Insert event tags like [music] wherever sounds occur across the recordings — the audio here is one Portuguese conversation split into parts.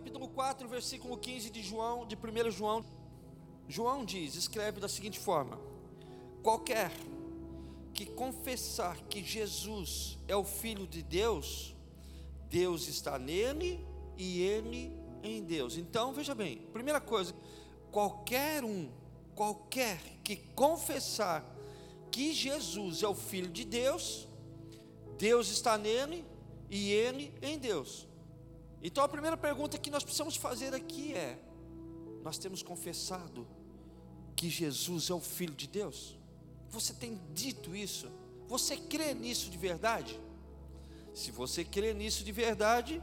capítulo 4, versículo 15 de João, de 1 João. João diz, escreve da seguinte forma: Qualquer que confessar que Jesus é o filho de Deus, Deus está nele e ele em Deus. Então, veja bem, primeira coisa, qualquer um, qualquer que confessar que Jesus é o filho de Deus, Deus está nele e ele em Deus. Então a primeira pergunta que nós precisamos fazer aqui é: nós temos confessado que Jesus é o Filho de Deus? Você tem dito isso? Você crê nisso de verdade? Se você crê nisso de verdade,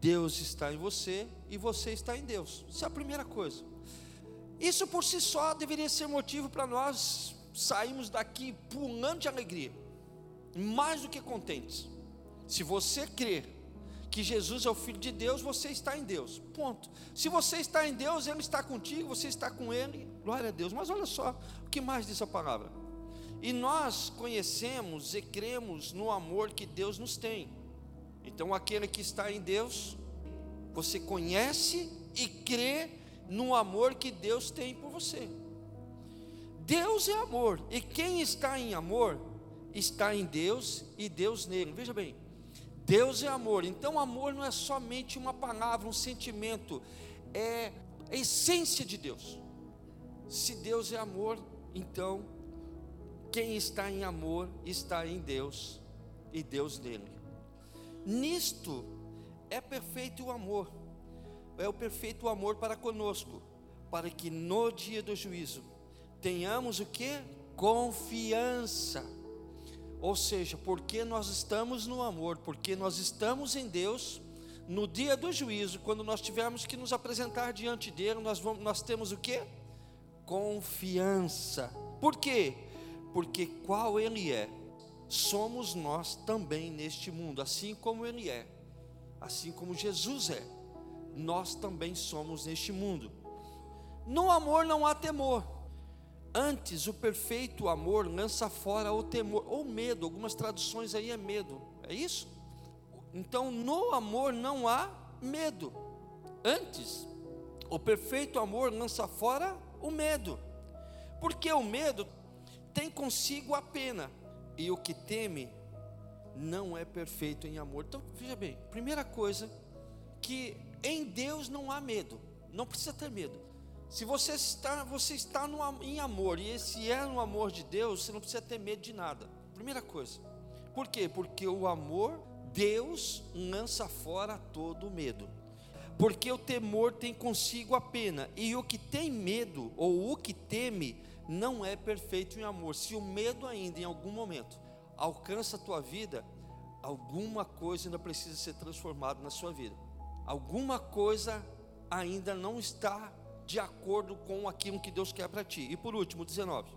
Deus está em você e você está em Deus. Isso é a primeira coisa. Isso por si só deveria ser motivo para nós sairmos daqui pulando de alegria, mais do que contentes. Se você crer que Jesus é o Filho de Deus, você está em Deus. Ponto. Se você está em Deus, Ele está contigo, você está com Ele. Glória a Deus. Mas olha só, o que mais diz a palavra? E nós conhecemos e cremos no amor que Deus nos tem. Então, aquele que está em Deus, você conhece e crê no amor que Deus tem por você. Deus é amor, e quem está em amor, está em Deus e Deus nele. Veja bem, Deus é amor, então amor não é somente uma palavra, um sentimento, é a essência de Deus. Se Deus é amor, então quem está em amor está em Deus e Deus nele. Nisto é perfeito o amor, é o perfeito amor para conosco, para que no dia do juízo tenhamos o que? Confiança ou seja, porque nós estamos no amor, porque nós estamos em Deus, no dia do juízo, quando nós tivermos que nos apresentar diante dele, nós, vamos, nós temos o que? Confiança. Por quê? Porque qual ele é, somos nós também neste mundo, assim como ele é, assim como Jesus é, nós também somos neste mundo. No amor não há temor. Antes, o perfeito amor lança fora o temor, ou medo, algumas traduções aí é medo, é isso? Então, no amor não há medo. Antes, o perfeito amor lança fora o medo, porque o medo tem consigo a pena, e o que teme não é perfeito em amor. Então, veja bem, primeira coisa, que em Deus não há medo, não precisa ter medo. Se você está, você está no, em amor, e esse é no amor de Deus, você não precisa ter medo de nada. Primeira coisa. Por quê? Porque o amor, Deus lança fora todo o medo. Porque o temor tem consigo a pena, e o que tem medo, ou o que teme, não é perfeito em amor. Se o medo ainda, em algum momento, alcança a tua vida, alguma coisa ainda precisa ser transformada na sua vida. Alguma coisa ainda não está de acordo com aquilo que Deus quer para ti. E por último, 19.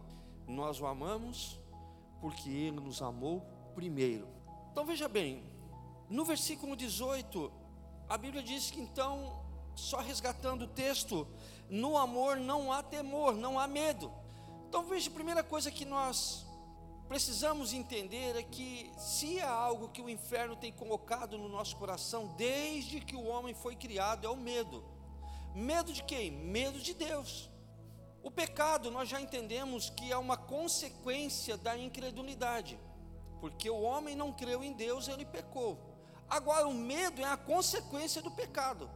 Nós o amamos porque ele nos amou primeiro. Então veja bem, no versículo 18, a Bíblia diz que então, só resgatando o texto, no amor não há temor, não há medo. Então veja, a primeira coisa que nós precisamos entender é que se há algo que o inferno tem colocado no nosso coração desde que o homem foi criado, é o medo. Medo de quem? Medo de Deus. O pecado, nós já entendemos que é uma consequência da incredulidade, porque o homem não creu em Deus, ele pecou. Agora, o medo é a consequência do pecado.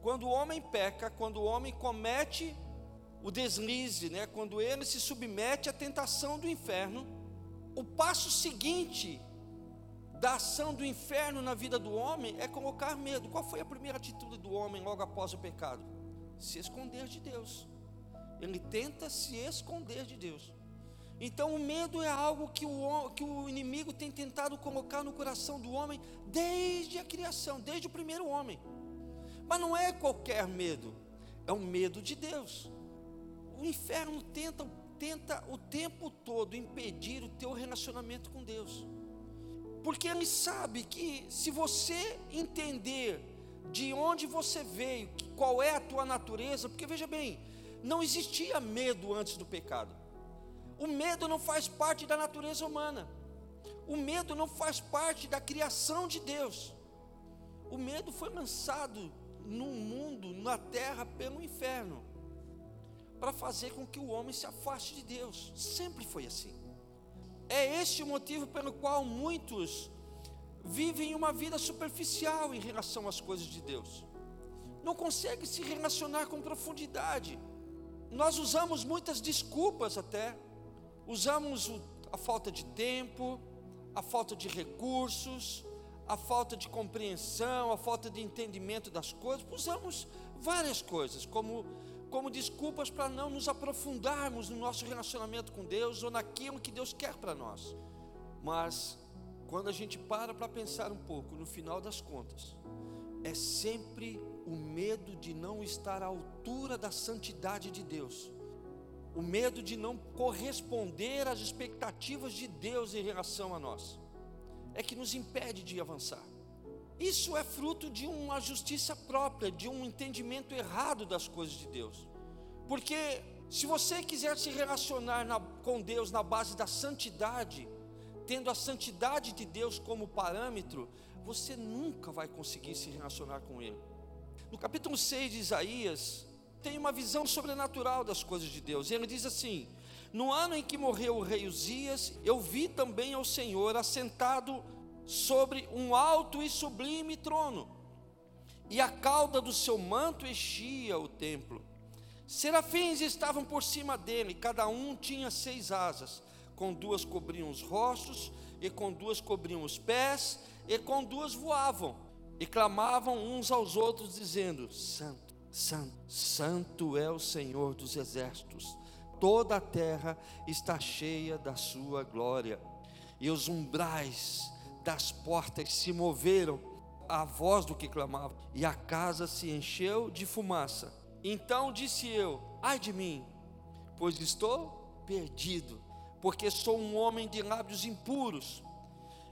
Quando o homem peca, quando o homem comete o deslize, né, quando ele se submete à tentação do inferno, o passo seguinte da ação do inferno na vida do homem é colocar medo. Qual foi a primeira atitude do homem logo após o pecado? Se esconder de Deus. Ele tenta se esconder de Deus. Então o medo é algo que o, que o inimigo tem tentado colocar no coração do homem desde a criação, desde o primeiro homem. Mas não é qualquer medo, é o medo de Deus. O inferno tenta, tenta o tempo todo impedir o teu relacionamento com Deus. Porque ele sabe que se você entender de onde você veio, qual é a tua natureza, porque veja bem, não existia medo antes do pecado. O medo não faz parte da natureza humana. O medo não faz parte da criação de Deus. O medo foi lançado no mundo, na terra, pelo inferno, para fazer com que o homem se afaste de Deus. Sempre foi assim. É este o motivo pelo qual muitos vivem uma vida superficial em relação às coisas de Deus. Não conseguem se relacionar com profundidade. Nós usamos muitas desculpas até. Usamos a falta de tempo, a falta de recursos, a falta de compreensão, a falta de entendimento das coisas. Usamos várias coisas como como desculpas para não nos aprofundarmos no nosso relacionamento com Deus ou naquilo que Deus quer para nós. Mas quando a gente para para pensar um pouco, no final das contas, é sempre o medo de não estar à altura da santidade de Deus, o medo de não corresponder às expectativas de Deus em relação a nós, é que nos impede de avançar. Isso é fruto de uma justiça própria, de um entendimento errado das coisas de Deus. Porque se você quiser se relacionar na, com Deus na base da santidade, tendo a santidade de Deus como parâmetro, você nunca vai conseguir se relacionar com Ele. No capítulo 6 de Isaías, tem uma visão sobrenatural das coisas de Deus. Ele diz assim: No ano em que morreu o rei Uzias, eu vi também ao Senhor assentado sobre um alto e sublime trono, e a cauda do seu manto enchia o templo. Serafins estavam por cima dele, cada um tinha seis asas, com duas cobriam os rostos, e com duas cobriam os pés, e com duas voavam, e clamavam uns aos outros, dizendo: Santo, Santo, Santo é o Senhor dos exércitos, toda a terra está cheia da sua glória, e os umbrais das portas se moveram a voz do que clamava, e a casa se encheu de fumaça. Então disse eu: Ai de mim, pois estou perdido, porque sou um homem de lábios impuros,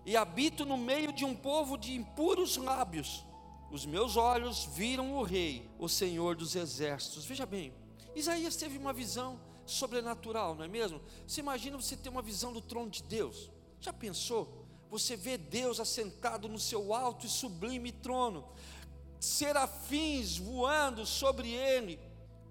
e habito no meio de um povo de impuros lábios. Os meus olhos viram o Rei, o Senhor dos exércitos. Veja bem, Isaías teve uma visão sobrenatural, não é mesmo? Você imagina você ter uma visão do trono de Deus? Já pensou? Você vê Deus assentado no seu alto e sublime trono, serafins voando sobre ele,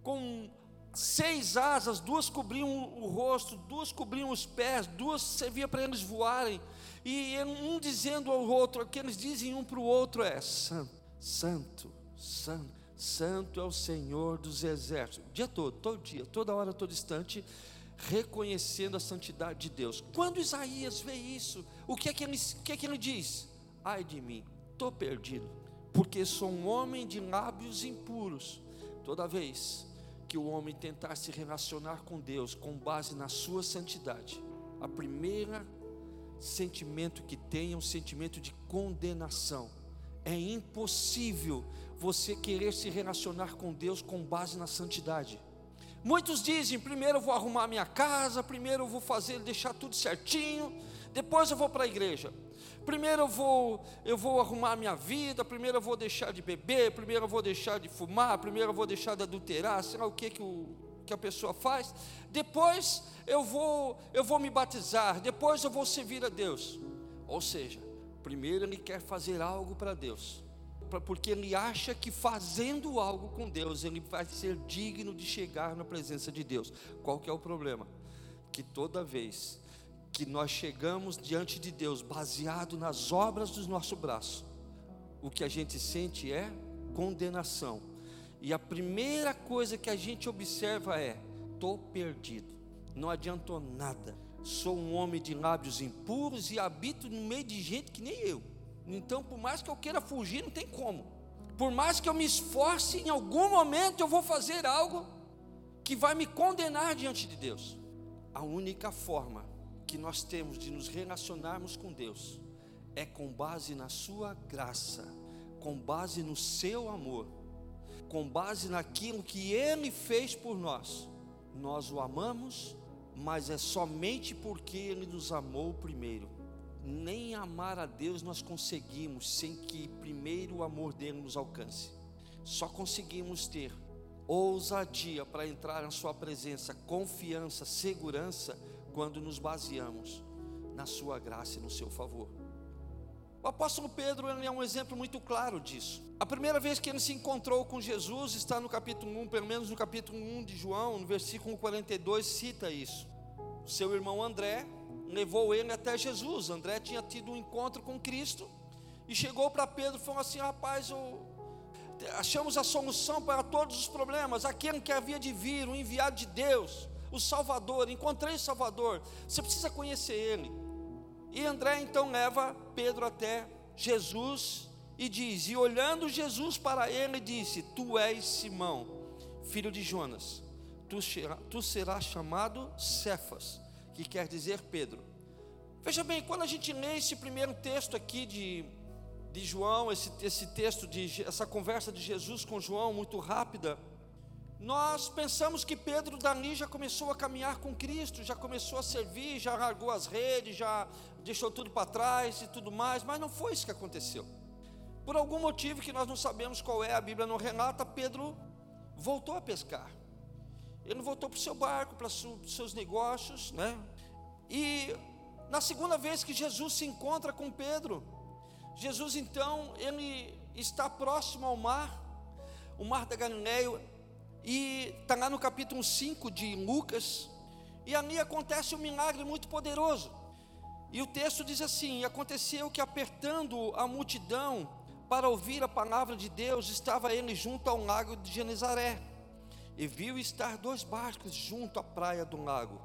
com seis asas, duas cobriam o rosto, duas cobriam os pés, duas serviam para eles voarem, e um dizendo ao outro, o que eles dizem um para o outro é: Santo, Santo, Santo, Santo é o Senhor dos exércitos, o dia todo, todo dia, toda hora, todo instante reconhecendo a santidade de Deus. Quando Isaías vê isso, o que é que ele, que é que ele diz? Ai de mim, estou perdido, porque sou um homem de lábios impuros. Toda vez que o homem tentar se relacionar com Deus com base na sua santidade, a primeira sentimento que tem é um sentimento de condenação. É impossível você querer se relacionar com Deus com base na santidade. Muitos dizem: primeiro eu vou arrumar minha casa, primeiro eu vou fazer, deixar tudo certinho, depois eu vou para a igreja. Primeiro eu vou, eu vou arrumar minha vida, primeiro eu vou deixar de beber, primeiro eu vou deixar de fumar, primeiro eu vou deixar de adulterar, sei lá o que que, o, que a pessoa faz. Depois eu vou, eu vou me batizar, depois eu vou servir a Deus. Ou seja, primeiro ele quer fazer algo para Deus porque ele acha que fazendo algo com Deus, ele vai ser digno de chegar na presença de Deus. Qual que é o problema? Que toda vez que nós chegamos diante de Deus, baseado nas obras do nosso braço, o que a gente sente é condenação. E a primeira coisa que a gente observa é: estou perdido, não adiantou nada. Sou um homem de lábios impuros e habito no meio de gente que nem eu. Então, por mais que eu queira fugir, não tem como. Por mais que eu me esforce, em algum momento eu vou fazer algo que vai me condenar diante de Deus. A única forma que nós temos de nos relacionarmos com Deus é com base na Sua graça, com base no Seu amor, com base naquilo que Ele fez por nós. Nós o amamos, mas é somente porque Ele nos amou primeiro nem amar a Deus nós conseguimos sem que primeiro o amor dele nos alcance. Só conseguimos ter ousadia para entrar na Sua presença, confiança, segurança, quando nos baseamos na Sua graça e no Seu favor. O apóstolo Pedro é um exemplo muito claro disso. A primeira vez que ele se encontrou com Jesus está no capítulo 1, pelo menos no capítulo 1 de João, no versículo 42, cita isso. Seu irmão André levou ele até Jesus. André tinha tido um encontro com Cristo e chegou para Pedro e falou assim: Rapaz, achamos a solução para todos os problemas. Aquele que havia de vir, o enviado de Deus, o Salvador. Encontrei o Salvador. Você precisa conhecer ele. E André então leva Pedro até Jesus e diz: E olhando Jesus para ele, disse: Tu és Simão, filho de Jonas, tu, tu serás chamado Cefas, que quer dizer Pedro. Veja bem, quando a gente lê esse primeiro texto aqui de, de João, esse, esse texto, de, essa conversa de Jesus com João, muito rápida, nós pensamos que Pedro dali já começou a caminhar com Cristo, já começou a servir, já largou as redes, já deixou tudo para trás e tudo mais, mas não foi isso que aconteceu. Por algum motivo que nós não sabemos qual é, a Bíblia não relata, Pedro voltou a pescar. Ele voltou para o seu barco, para os seus negócios, né? E na segunda vez que Jesus se encontra com Pedro, Jesus então, ele está próximo ao mar, o mar da Galileia, e está lá no capítulo 5 de Lucas, e ali acontece um milagre muito poderoso. E o texto diz assim: aconteceu que apertando a multidão para ouvir a palavra de Deus, estava ele junto ao lago de Genezaré, e viu estar dois barcos junto à praia do lago.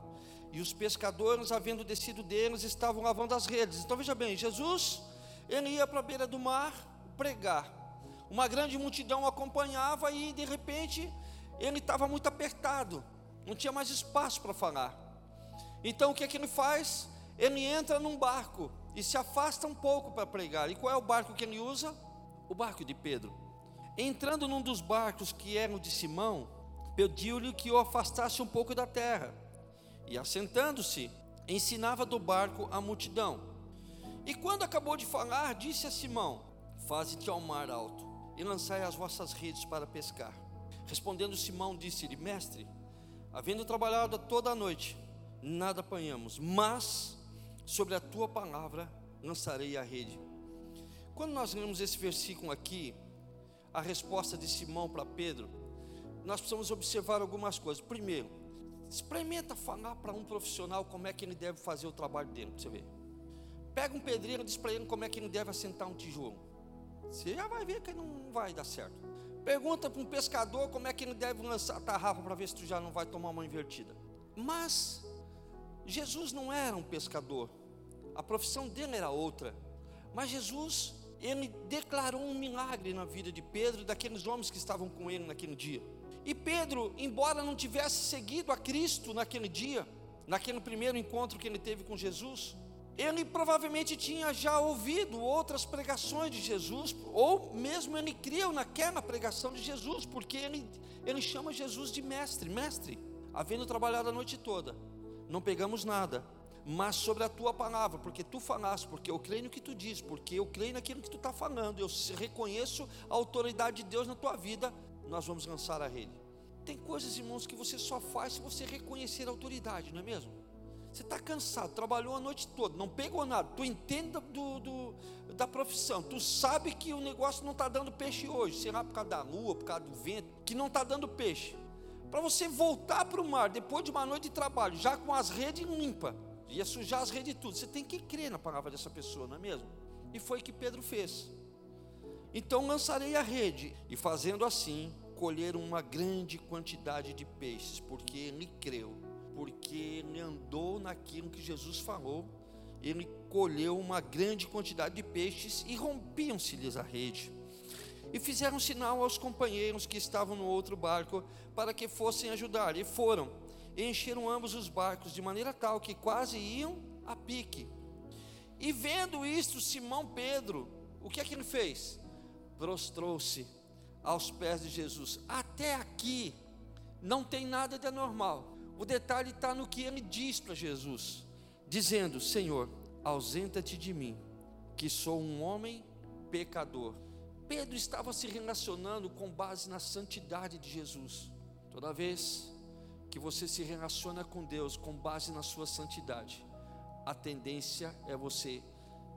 E os pescadores, havendo descido deles, estavam lavando as redes. Então veja bem, Jesus, ele ia para a beira do mar pregar. Uma grande multidão o acompanhava e de repente ele estava muito apertado, não tinha mais espaço para falar. Então o que, é que ele faz? Ele entra num barco e se afasta um pouco para pregar. E qual é o barco que ele usa? O barco de Pedro. Entrando num dos barcos que eram de Simão, pediu-lhe que o afastasse um pouco da terra. E assentando-se, ensinava do barco a multidão. E quando acabou de falar, disse a Simão: Faze-te ao mar alto e lançai as vossas redes para pescar. Respondendo Simão, disse-lhe: Mestre, havendo trabalhado toda a noite, nada apanhamos, mas sobre a tua palavra lançarei a rede. Quando nós lemos esse versículo aqui, a resposta de Simão para Pedro, nós precisamos observar algumas coisas. Primeiro, experimenta falar para um profissional como é que ele deve fazer o trabalho dele, para você ver. Pega um pedreiro e diz para ele como é que ele deve assentar um tijolo. Você já vai ver que não vai dar certo. Pergunta para um pescador como é que ele deve lançar a tarrafa para ver se tu já não vai tomar uma invertida. Mas Jesus não era um pescador, a profissão dele era outra. Mas Jesus, ele declarou um milagre na vida de Pedro e daqueles homens que estavam com ele naquele dia. E Pedro, embora não tivesse seguido a Cristo naquele dia, naquele primeiro encontro que ele teve com Jesus, ele provavelmente tinha já ouvido outras pregações de Jesus, ou mesmo ele creu naquela pregação de Jesus, porque ele, ele chama Jesus de mestre. Mestre, havendo trabalhado a noite toda, não pegamos nada, mas sobre a tua palavra, porque tu falaste, porque eu creio no que tu diz, porque eu creio naquilo que tu está falando, eu reconheço a autoridade de Deus na tua vida, nós vamos lançar a rede. Tem coisas, irmãos, que você só faz se você reconhecer a autoridade, não é mesmo? Você está cansado, trabalhou a noite toda, não pegou nada. Tu entende do, do, da profissão, tu sabe que o negócio não está dando peixe hoje, será por causa da lua, por causa do vento, que não está dando peixe. Para você voltar para o mar depois de uma noite de trabalho, já com as redes limpas, ia sujar as redes tudo. Você tem que crer na palavra dessa pessoa, não é mesmo? E foi o que Pedro fez. Então lançarei a rede, e fazendo assim, colheram uma grande quantidade de peixes, porque ele creu porque ele andou naquilo que Jesus falou, ele colheu uma grande quantidade de peixes e rompiam-se-lhes a rede. E fizeram sinal aos companheiros que estavam no outro barco para que fossem ajudar, e foram, e encheram ambos os barcos de maneira tal que quase iam a pique. E vendo isto, Simão Pedro, o que é que ele fez? Prostrou-se aos pés de Jesus. Até aqui não tem nada de anormal. O detalhe está no que ele diz para Jesus, dizendo: Senhor, ausenta-te de mim, que sou um homem pecador. Pedro estava se relacionando com base na santidade de Jesus. Toda vez que você se relaciona com Deus com base na sua santidade, a tendência é você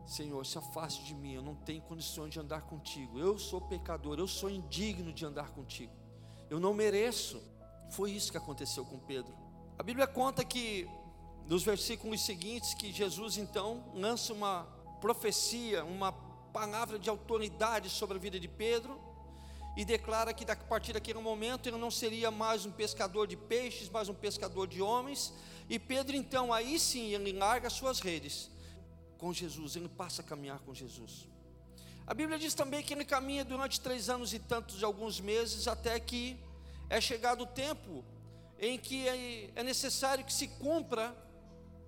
Senhor, se afaste de mim, eu não tenho condições de andar contigo. Eu sou pecador, eu sou indigno de andar contigo. Eu não mereço. Foi isso que aconteceu com Pedro. A Bíblia conta que nos versículos seguintes que Jesus então lança uma profecia, uma palavra de autoridade sobre a vida de Pedro e declara que a partir daquele momento ele não seria mais um pescador de peixes, mas um pescador de homens. E Pedro então aí sim ele larga suas redes com Jesus, ele passa a caminhar com Jesus. A Bíblia diz também que ele caminha durante três anos e tantos de alguns meses até que é chegado o tempo em que é, é necessário que se cumpra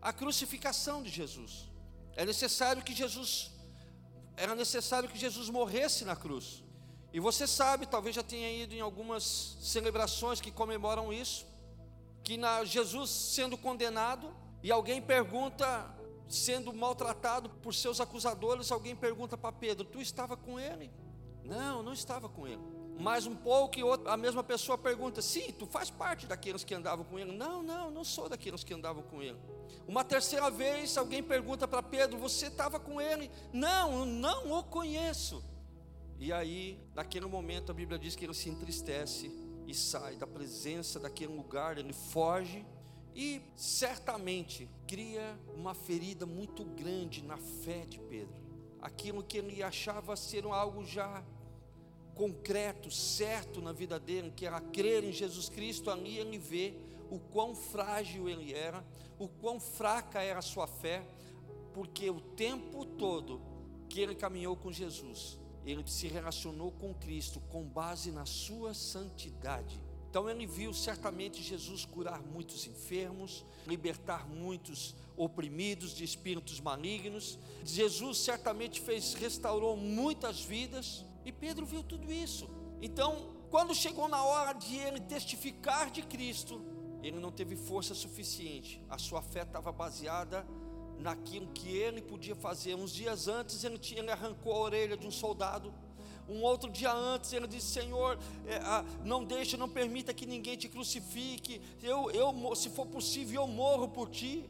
a crucificação de Jesus. É necessário que Jesus era necessário que Jesus morresse na cruz. E você sabe, talvez já tenha ido em algumas celebrações que comemoram isso, que na Jesus sendo condenado e alguém pergunta, sendo maltratado por seus acusadores, alguém pergunta para Pedro: "Tu estava com ele?" Não, não estava com ele. Mais um pouco e a mesma pessoa pergunta: Sim, tu faz parte daqueles que andavam com ele? Não, não, não sou daqueles que andavam com ele. Uma terceira vez, alguém pergunta para Pedro: Você estava com ele? Não, não o conheço. E aí, naquele momento, a Bíblia diz que ele se entristece e sai da presença daquele lugar, ele foge e certamente cria uma ferida muito grande na fé de Pedro. Aquilo que ele achava ser algo já concreto, certo na vida dele, que era crer em Jesus Cristo, ali ele vê o quão frágil ele era, o quão fraca era a sua fé, porque o tempo todo que ele caminhou com Jesus, ele se relacionou com Cristo com base na sua santidade. Então ele viu certamente Jesus curar muitos enfermos, libertar muitos oprimidos de espíritos malignos. Jesus certamente fez restaurou muitas vidas. E Pedro viu tudo isso. Então, quando chegou na hora de ele testificar de Cristo, ele não teve força suficiente. A sua fé estava baseada naquilo que ele podia fazer. Uns dias antes, ele, tinha, ele arrancou a orelha de um soldado. Um outro dia antes, ele disse: Senhor, é, ah, não deixe, não permita que ninguém te crucifique. Eu, eu, se for possível, eu morro por ti.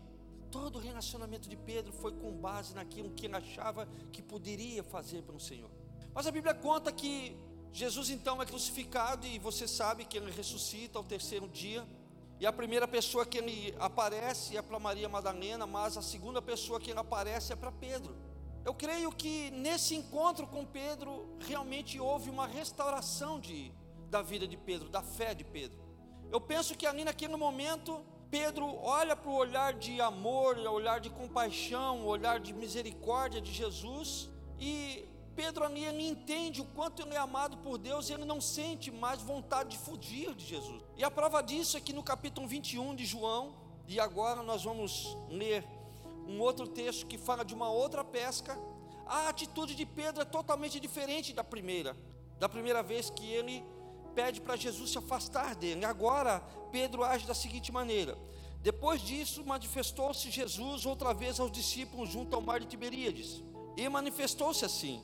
Todo o relacionamento de Pedro foi com base naquilo que ele achava que poderia fazer para o Senhor. Mas a Bíblia conta que Jesus então é crucificado e você sabe que ele ressuscita ao terceiro dia. E a primeira pessoa que ele aparece é para Maria Madalena, mas a segunda pessoa que ele aparece é para Pedro. Eu creio que nesse encontro com Pedro realmente houve uma restauração de, da vida de Pedro, da fé de Pedro. Eu penso que ali naquele momento Pedro olha para o olhar de amor, o olhar de compaixão, o olhar de misericórdia de Jesus e Pedro ali ele entende o quanto ele é amado por Deus e ele não sente mais vontade de fugir de Jesus. E a prova disso é que no capítulo 21 de João, e agora nós vamos ler um outro texto que fala de uma outra pesca, a atitude de Pedro é totalmente diferente da primeira, da primeira vez que ele pede para Jesus se afastar dele. Agora, Pedro age da seguinte maneira: depois disso, manifestou-se Jesus outra vez aos discípulos junto ao mar de Tiberíades, e manifestou-se assim.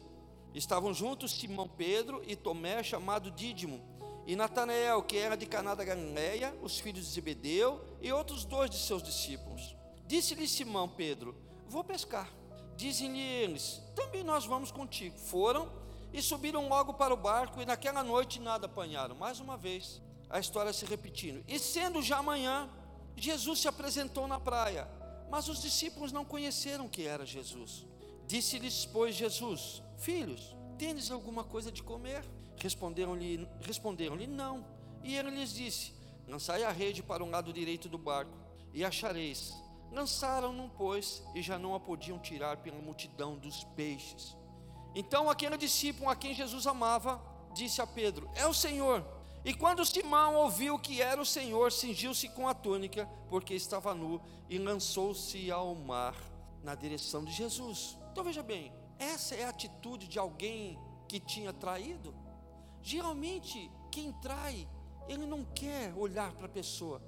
Estavam juntos Simão Pedro e Tomé, chamado Dídimo, e Natanael, que era de Caná da Galileia, os filhos de Zebedeu, e outros dois de seus discípulos. Disse-lhe Simão Pedro: Vou pescar. Dizem-lhe eles: Também nós vamos contigo. Foram e subiram logo para o barco, e naquela noite nada apanharam. Mais uma vez, a história se repetindo. E sendo já amanhã, Jesus se apresentou na praia, mas os discípulos não conheceram que era Jesus. Disse-lhes, pois, Jesus: Filhos, tendes alguma coisa de comer? Responderam-lhe, responderam-lhe não. E ele lhes disse: Lançai a rede para o lado direito do barco, e achareis. Lançaram-no, pois, e já não a podiam tirar pela multidão dos peixes. Então aquele discípulo a quem Jesus amava disse a Pedro: É o Senhor. E quando Simão ouviu que era o Senhor, cingiu-se com a túnica, porque estava nu, e lançou-se ao mar na direção de Jesus. Então veja bem, essa é a atitude de alguém que tinha traído? Geralmente, quem trai, ele não quer olhar para a pessoa,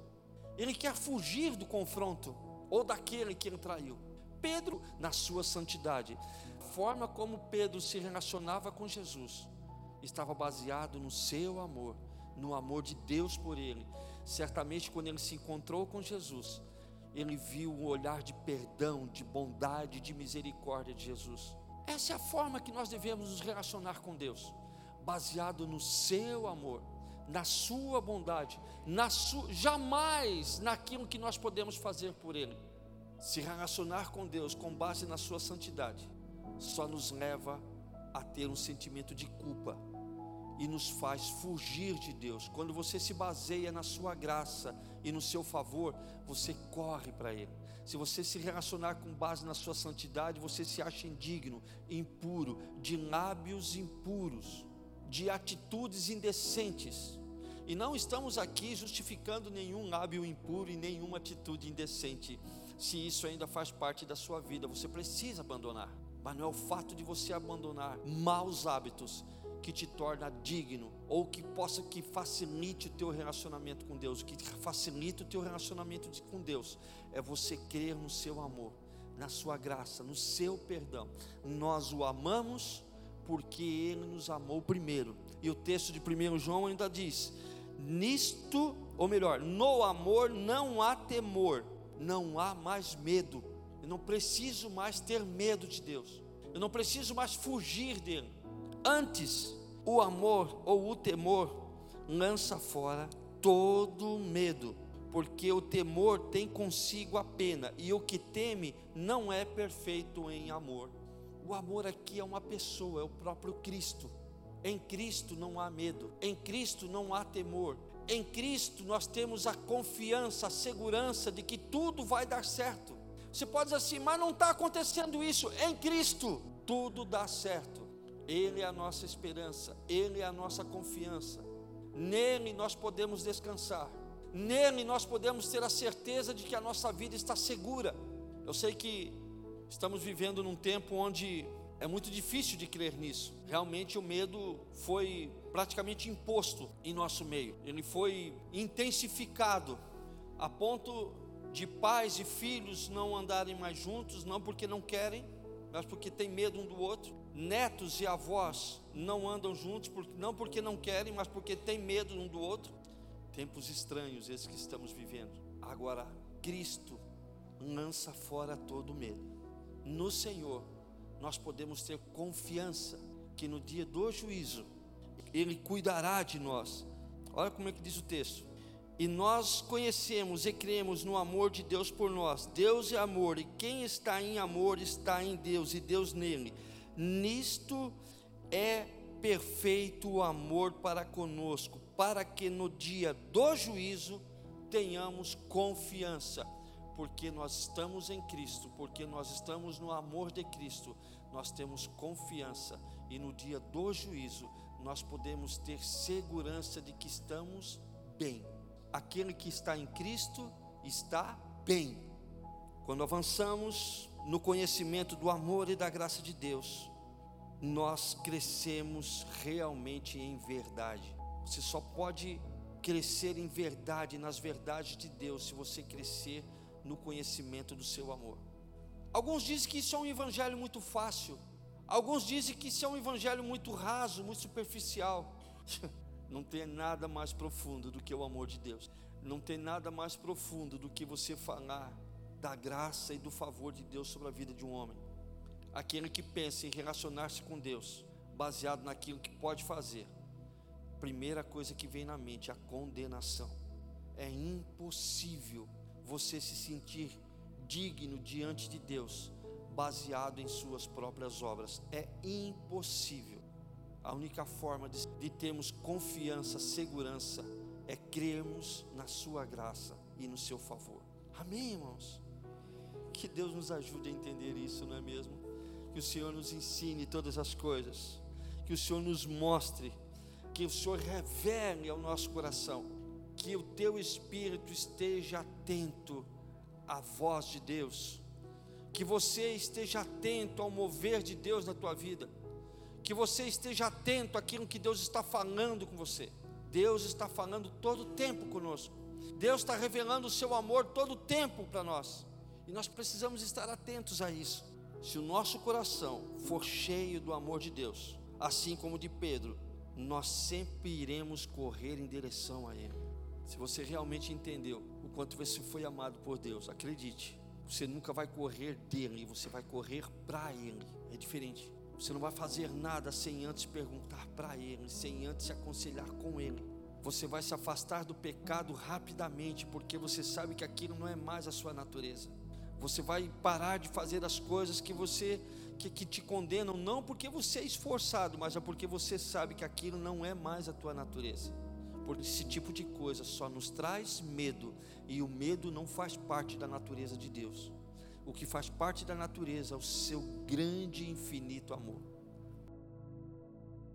ele quer fugir do confronto ou daquele que ele traiu. Pedro, na sua santidade, a forma como Pedro se relacionava com Jesus estava baseado no seu amor, no amor de Deus por ele. Certamente, quando ele se encontrou com Jesus, ele viu o olhar de perdão, de bondade, de misericórdia de Jesus. Essa é a forma que nós devemos nos relacionar com Deus, baseado no seu amor, na sua bondade, na sua, jamais naquilo que nós podemos fazer por Ele. Se relacionar com Deus com base na sua santidade, só nos leva a ter um sentimento de culpa e nos faz fugir de Deus. Quando você se baseia na sua graça e no seu favor, você corre para Ele. Se você se relacionar com base na sua santidade, você se acha indigno, impuro, de lábios impuros, de atitudes indecentes. E não estamos aqui justificando nenhum lábio impuro e nenhuma atitude indecente. Se isso ainda faz parte da sua vida, você precisa abandonar. Mas não é o fato de você abandonar maus hábitos que te torna digno ou que possa que facilite o teu relacionamento com Deus, que facilite o teu relacionamento com Deus, é você crer no seu amor, na sua graça, no seu perdão. Nós o amamos porque ele nos amou primeiro. E o texto de 1 João ainda diz: Nisto, ou melhor, no amor não há temor, não há mais medo. Eu não preciso mais ter medo de Deus. Eu não preciso mais fugir dele. Antes, o amor ou o temor lança fora todo medo, porque o temor tem consigo a pena, e o que teme não é perfeito em amor. O amor aqui é uma pessoa, é o próprio Cristo. Em Cristo não há medo, em Cristo não há temor. Em Cristo nós temos a confiança, a segurança de que tudo vai dar certo. Você pode dizer assim, mas não está acontecendo isso. Em Cristo tudo dá certo. Ele é a nossa esperança, Ele é a nossa confiança. Nele nós podemos descansar, nele nós podemos ter a certeza de que a nossa vida está segura. Eu sei que estamos vivendo num tempo onde é muito difícil de crer nisso. Realmente o medo foi praticamente imposto em nosso meio, ele foi intensificado a ponto de pais e filhos não andarem mais juntos, não porque não querem, mas porque tem medo um do outro netos e avós não andam juntos, não porque não querem, mas porque têm medo um do outro. Tempos estranhos esses que estamos vivendo. Agora, Cristo lança fora todo medo. No Senhor, nós podemos ter confiança que no dia do juízo, Ele cuidará de nós. Olha como é que diz o texto. E nós conhecemos e cremos no amor de Deus por nós. Deus é amor, e quem está em amor está em Deus, e Deus nele. Nisto é perfeito o amor para conosco, para que no dia do juízo tenhamos confiança, porque nós estamos em Cristo, porque nós estamos no amor de Cristo, nós temos confiança e no dia do juízo nós podemos ter segurança de que estamos bem. Aquele que está em Cristo está bem. Quando avançamos no conhecimento do amor e da graça de Deus, nós crescemos realmente em verdade. Você só pode crescer em verdade, nas verdades de Deus, se você crescer no conhecimento do seu amor. Alguns dizem que isso é um evangelho muito fácil. Alguns dizem que isso é um evangelho muito raso, muito superficial. [laughs] Não tem nada mais profundo do que o amor de Deus. Não tem nada mais profundo do que você falar da graça e do favor de Deus sobre a vida de um homem. Aquele que pensa em relacionar-se com Deus, baseado naquilo que pode fazer, primeira coisa que vem na mente, a condenação. É impossível você se sentir digno diante de Deus, baseado em suas próprias obras. É impossível. A única forma de, de termos confiança, segurança, é crermos na Sua graça e no Seu favor. Amém, irmãos? Que Deus nos ajude a entender isso, não é mesmo? Que o Senhor nos ensine todas as coisas, que o Senhor nos mostre, que o Senhor revele ao nosso coração, que o teu espírito esteja atento à voz de Deus, que você esteja atento ao mover de Deus na tua vida, que você esteja atento àquilo que Deus está falando com você. Deus está falando todo o tempo conosco. Deus está revelando o seu amor todo o tempo para nós. E nós precisamos estar atentos a isso. Se o nosso coração for cheio do amor de Deus, assim como de Pedro, nós sempre iremos correr em direção a Ele. Se você realmente entendeu o quanto você foi amado por Deus. Acredite, você nunca vai correr dele, você vai correr para ele. É diferente. Você não vai fazer nada sem antes perguntar para ele, sem antes se aconselhar com ele. Você vai se afastar do pecado rapidamente, porque você sabe que aquilo não é mais a sua natureza. Você vai parar de fazer as coisas que você que, que te condenam, não porque você é esforçado, mas é porque você sabe que aquilo não é mais a tua natureza. Porque esse tipo de coisa só nos traz medo, e o medo não faz parte da natureza de Deus. O que faz parte da natureza é o seu grande e infinito amor.